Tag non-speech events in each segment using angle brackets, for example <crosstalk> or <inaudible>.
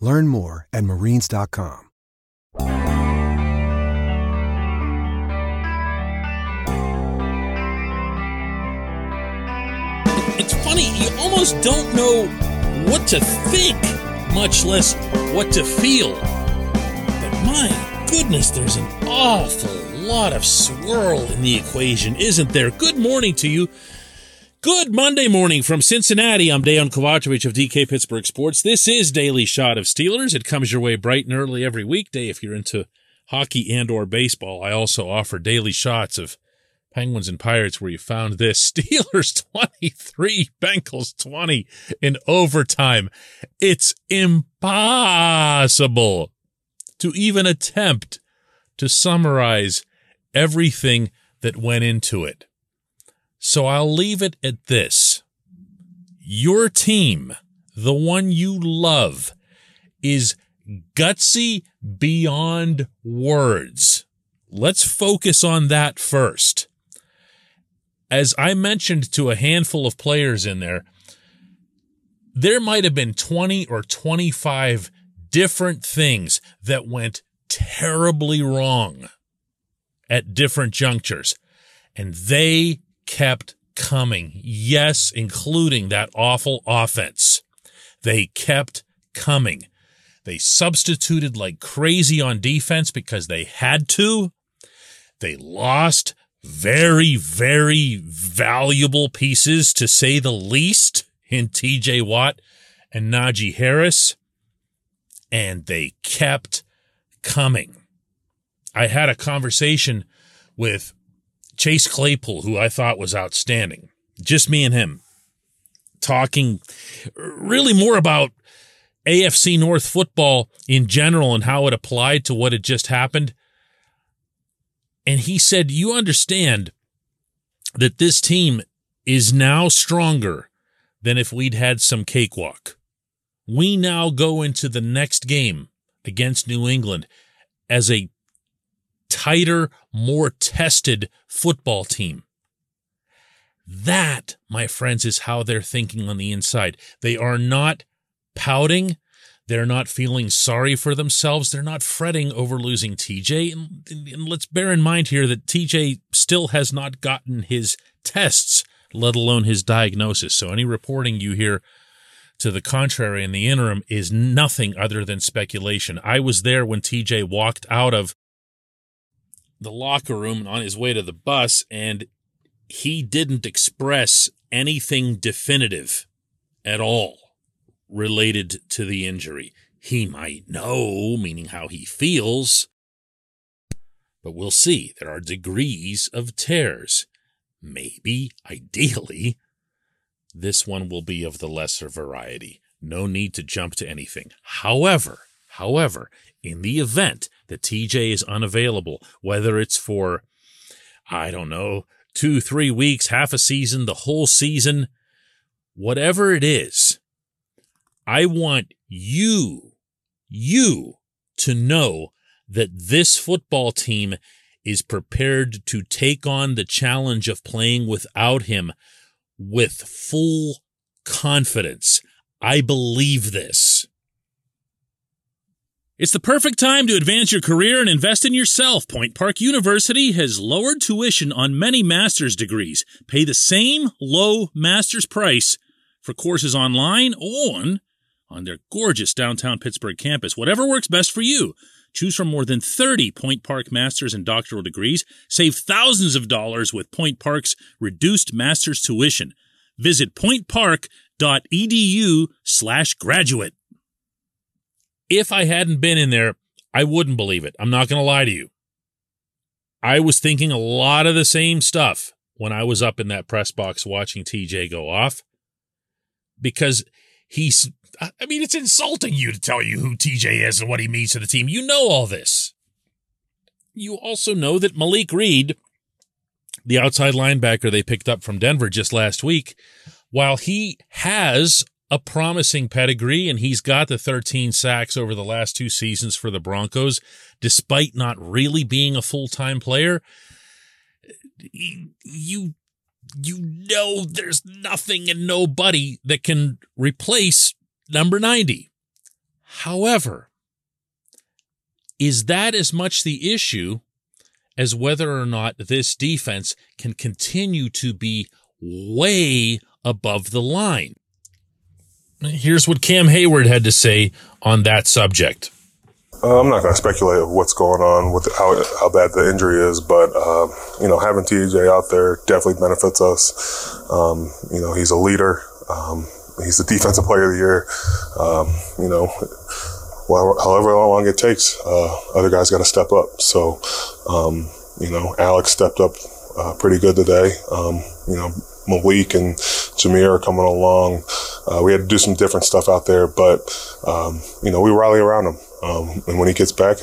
Learn more at marines.com. It's funny, you almost don't know what to think, much less what to feel. But my goodness, there's an awful lot of swirl in the equation, isn't there? Good morning to you. Good Monday morning from Cincinnati. I'm Dejan Kovacevic of DK Pittsburgh Sports. This is Daily Shot of Steelers. It comes your way bright and early every weekday if you're into hockey and or baseball. I also offer daily shots of Penguins and Pirates where you found this. <laughs> Steelers 23, Bengals 20 in overtime. It's impossible to even attempt to summarize everything that went into it. So I'll leave it at this. Your team, the one you love, is gutsy beyond words. Let's focus on that first. As I mentioned to a handful of players in there, there might have been 20 or 25 different things that went terribly wrong at different junctures. And they kept coming. Yes, including that awful offense. They kept coming. They substituted like crazy on defense because they had to. They lost very, very valuable pieces, to say the least, in TJ Watt and Najee Harris. And they kept coming. I had a conversation with Chase Claypool, who I thought was outstanding. Just me and him talking really more about AFC North football in general and how it applied to what had just happened. And he said, You understand that this team is now stronger than if we'd had some cakewalk. We now go into the next game against New England as a tighter, more tested football team. That, my friends, is how they're thinking on the inside. They are not pouting. They're not feeling sorry for themselves. They're not fretting over losing TJ. And, and, let's bear in mind here that TJ still has not gotten his tests, let alone his diagnosis. So any reporting you hear to the contrary in the interim is nothing other than speculation. I was there when TJ walked out of the locker room on his way to the bus, and he didn't express anything definitive at all related to the injury. He might know, meaning how he feels, but we'll see. There are degrees of tears. Maybe, ideally, this one will be of the lesser variety. No need to jump to anything. However, however, in the event that TJ is unavailable, whether it's for, I don't know, two, three weeks, half a season, the whole season, whatever it is, I want you, you to know that this football team is prepared to take on the challenge of playing without him with full confidence. I believe this. It's the perfect time to advance your career and invest in yourself. Point Park University has lowered tuition on many master's degrees. Pay the same low master's price for courses online or on their gorgeous downtown Pittsburgh campus. Whatever works best for you. Choose from more than 30 Point Park master's and doctoral degrees. Save thousands of dollars with Point Park's reduced master's tuition. Visit pointpark.edu slash graduate. If I hadn't been in there, I wouldn't believe it. I'm not going to lie to you. I was thinking a lot of the same stuff when I was up in that press box watching TJ go off because he's, I mean, it's insulting you to tell you who TJ is and what he means to the team. You know all this. You also know that Malik Reed, the outside linebacker they picked up from Denver just last week, while he has a promising pedigree and he's got the 13 sacks over the last two seasons for the Broncos, despite not really being a full-time player, you you know there's nothing and nobody that can replace number 90. However, is that as much the issue as whether or not this defense can continue to be way above the line? Here's what Cam Heyward had to say on that subject. Uh, I'm not going to speculate of what's going on with how how bad the injury is, but uh, you know, having TJ out there definitely benefits us. Um, you know, he's a leader. Um, he's the defensive player of the year. Um, you know, however long it takes, uh, other guys got to step up. So, um, you know, Alex stepped up uh, pretty good today. Um, you know, Malik and Jamir coming along. Uh, we had to do some different stuff out there, but um, you know, we rally around him. Um, and when he gets back,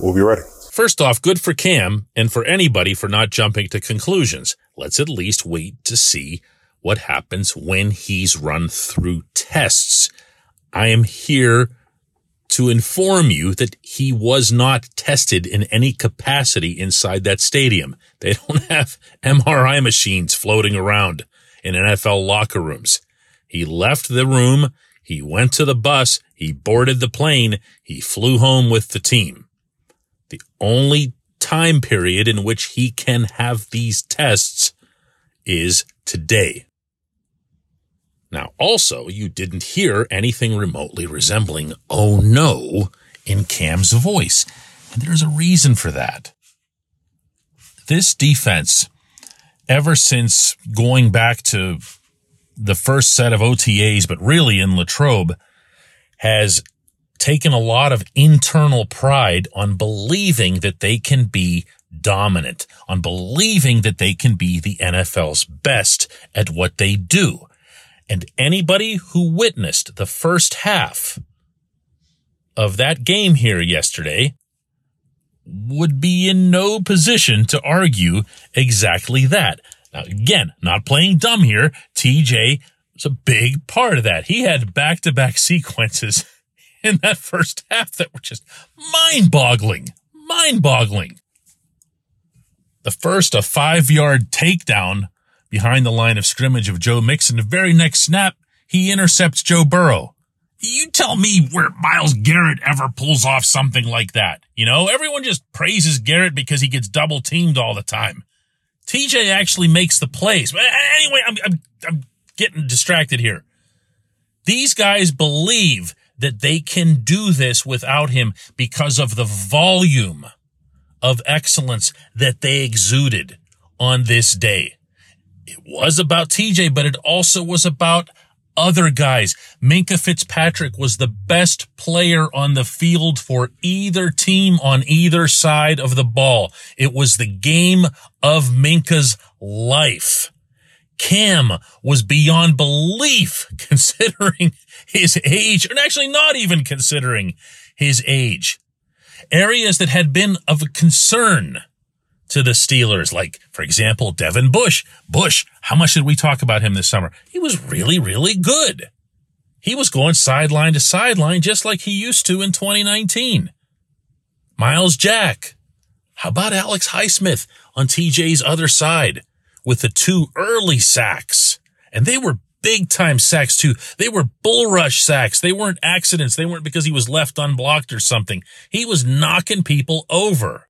we'll be ready. First off, good for Cam and for anybody for not jumping to conclusions. Let's at least wait to see what happens when he's run through tests. I am here to inform you that he was not tested in any capacity inside that stadium. They <laughs> don't have MRI machines floating around in NFL locker rooms. He left the room. He went to the bus. He boarded the plane. He flew home with the team. The only time period in which he can have these tests is today. Now, also, you didn't hear anything remotely resembling, oh no, in Cam's voice. And there's a reason for that. This defense, ever since going back to the first set of OTAs, but really in Latrobe, has taken a lot of internal pride on believing that they can be dominant, on believing that they can be the NFL's best at what they do. And anybody who witnessed the first half of that game here yesterday would be in no position to argue exactly that. Now, again, not playing dumb here. TJ was a big part of that. He had back to back sequences <laughs> in that first half that were just mind boggling, mind boggling. The first, a five yard takedown behind the line of scrimmage of Joe Mixon. The very next snap, he intercepts Joe Burrow. You tell me where Myles Garrett ever pulls off something like that. You know, everyone just praises Garrett because he gets double teamed all the time. TJ actually makes the plays. But anyway, I'm, I'm, I'm getting distracted here. These guys believe that they can do this without him because of the volume of excellence that they exuded on this day. It was about TJ, but it also was about other guys. Minkah Fitzpatrick was the best player on the field for either team on either side of the ball. It was the game of Minkah's life. Cam was beyond belief <laughs> considering his age, and actually not even considering his age. Areas that had been of concern to the Steelers, like, for example, Devin Bush. Bush, how much did we talk about him this summer? He was really, really good. He was going sideline to sideline just like he used to in 2019. Myles Jack. How about Alex Highsmith on TJ's other side with the two early sacks? And they were big time sacks too. They were bull rush sacks. They weren't accidents. They weren't because he was left unblocked or something. He was knocking people over.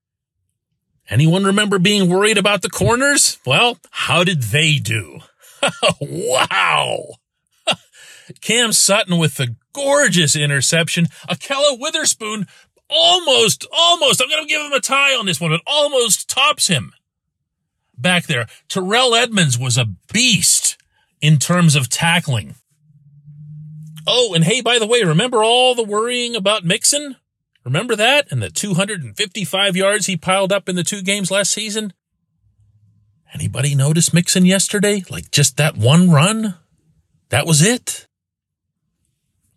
Anyone remember being worried about the corners? Well, how did they do? <laughs> wow. <laughs> Cam Sutton with the gorgeous interception. Ahkello Witherspoon almost, almost, I'm going to give him a tie on this one, but almost tops him back there. Terrell Edmunds was a beast in terms of tackling. Oh, and hey, by the way, remember all the worrying about Mixon? Remember that? And the 255 yards he piled up in the two games last season? Anybody notice Mixon yesterday? Like just that one run? That was it.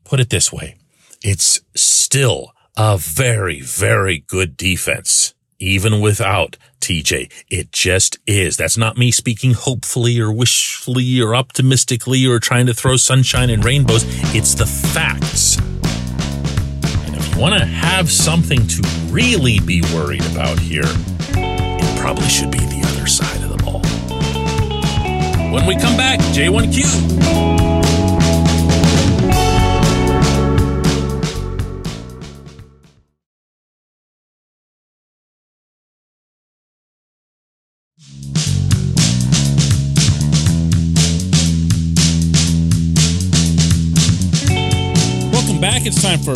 Put it this way. It's still a very, very good defense, even without TJ. It just is. That's not me speaking hopefully or wishfully or optimistically or trying to throw sunshine and rainbows. It's the facts. Want to have something to really be worried about here, it probably should be the other side of the ball. When we come back, J1Q. Welcome back. It's time for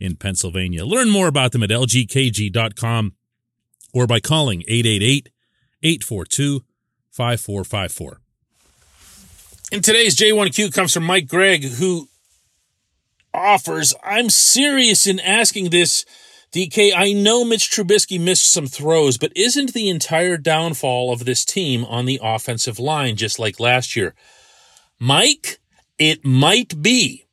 in Pennsylvania. Learn more about them at lgkg.com or by calling 888 842 5454. And today's J1Q comes from Mike Gregg, who offers I'm serious in asking this DK, I know Mitch Trubisky missed some throws, but isn't the entire downfall of this team on the offensive line just like last year? Mike, it might be.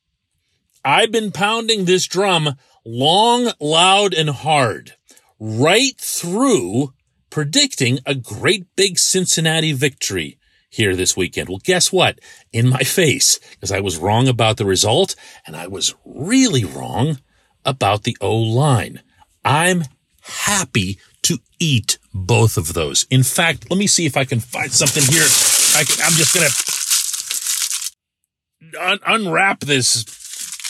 I've been pounding this drum long, loud, and hard right through predicting a great big Cincinnati victory here this weekend. Well, guess what? In my face, because I was wrong about the result and I was really wrong about the O line. I'm happy to eat both of those. In fact, let me see if I can find something here. I am just going to un- unwrap this,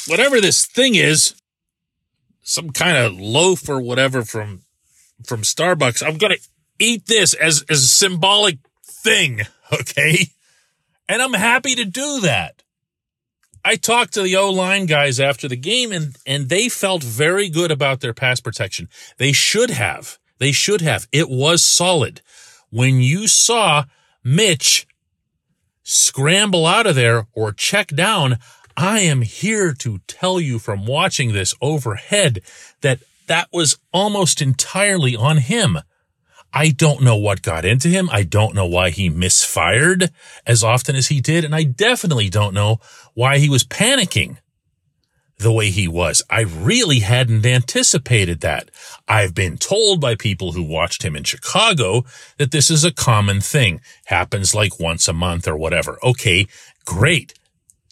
whatever this thing is, some kind of loaf or whatever from, from Starbucks. I'm to eat this as, as a symbolic thing. <laughs> Okay. And I'm happy to do that. I talked to the O line guys after the game and, and they felt very good about their pass protection. They should have. They should have. It was solid. When you saw Mitch scramble out of there or check down, I am here to tell you from watching this overhead that that was almost entirely on him. I don't know what got into him. I don't know why he misfired as often as he did. And I definitely don't know why he was panicking the way he was. I really hadn't anticipated that. I've been told by people who watched him in Chicago that this is a common thing. Happens like once a month or whatever. Okay, great.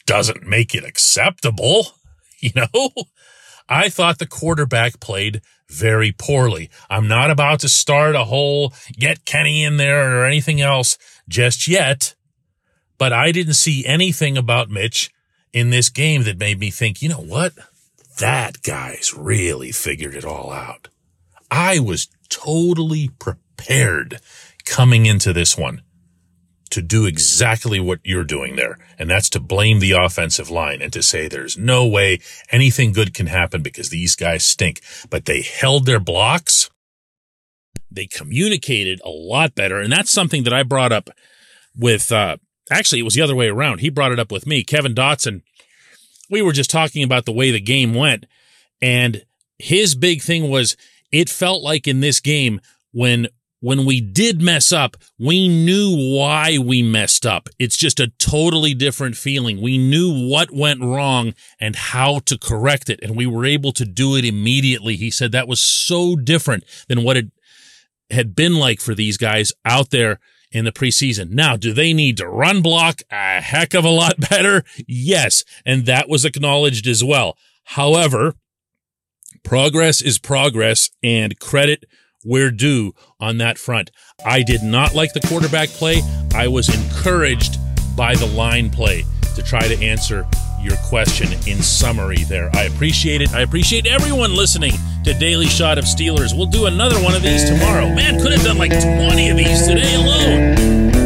Doesn't make it acceptable. <laughs> You know, I thought the quarterback played very poorly. I'm not about to start a whole get Kenny in there or anything else just yet, but I didn't see anything about Mitch in this game that made me think, you know what? That guy's really figured it all out. I was totally prepared coming into this one to do exactly what you're doing there. And that's to blame the offensive line and to say there's no way anything good can happen because these guys stink. But they held their blocks. They communicated a lot better. And that's something that I brought up with, uh, actually, it was the other way around. He brought it up with me, Kevin Dotson. We were just talking about the way the game went. And his big thing was it felt like in this game when when we did mess up, we knew why we messed up. It's just a totally different feeling. We knew what went wrong and how to correct it, and we were able to do it immediately. He said that was so different than what it had been like for these guys out there in the preseason. Now, do they need to run block a heck of a lot <laughs> better? Yes. And that was acknowledged as well. However, Progress is progress, and credit where due on that front. I did not like the quarterback play. I was encouraged by the line play to try to answer your question in summary there. I appreciate it. I appreciate everyone listening to Daily Shot of Steelers. We'll do another one of these tomorrow. Man, could have done like 20 of these today alone.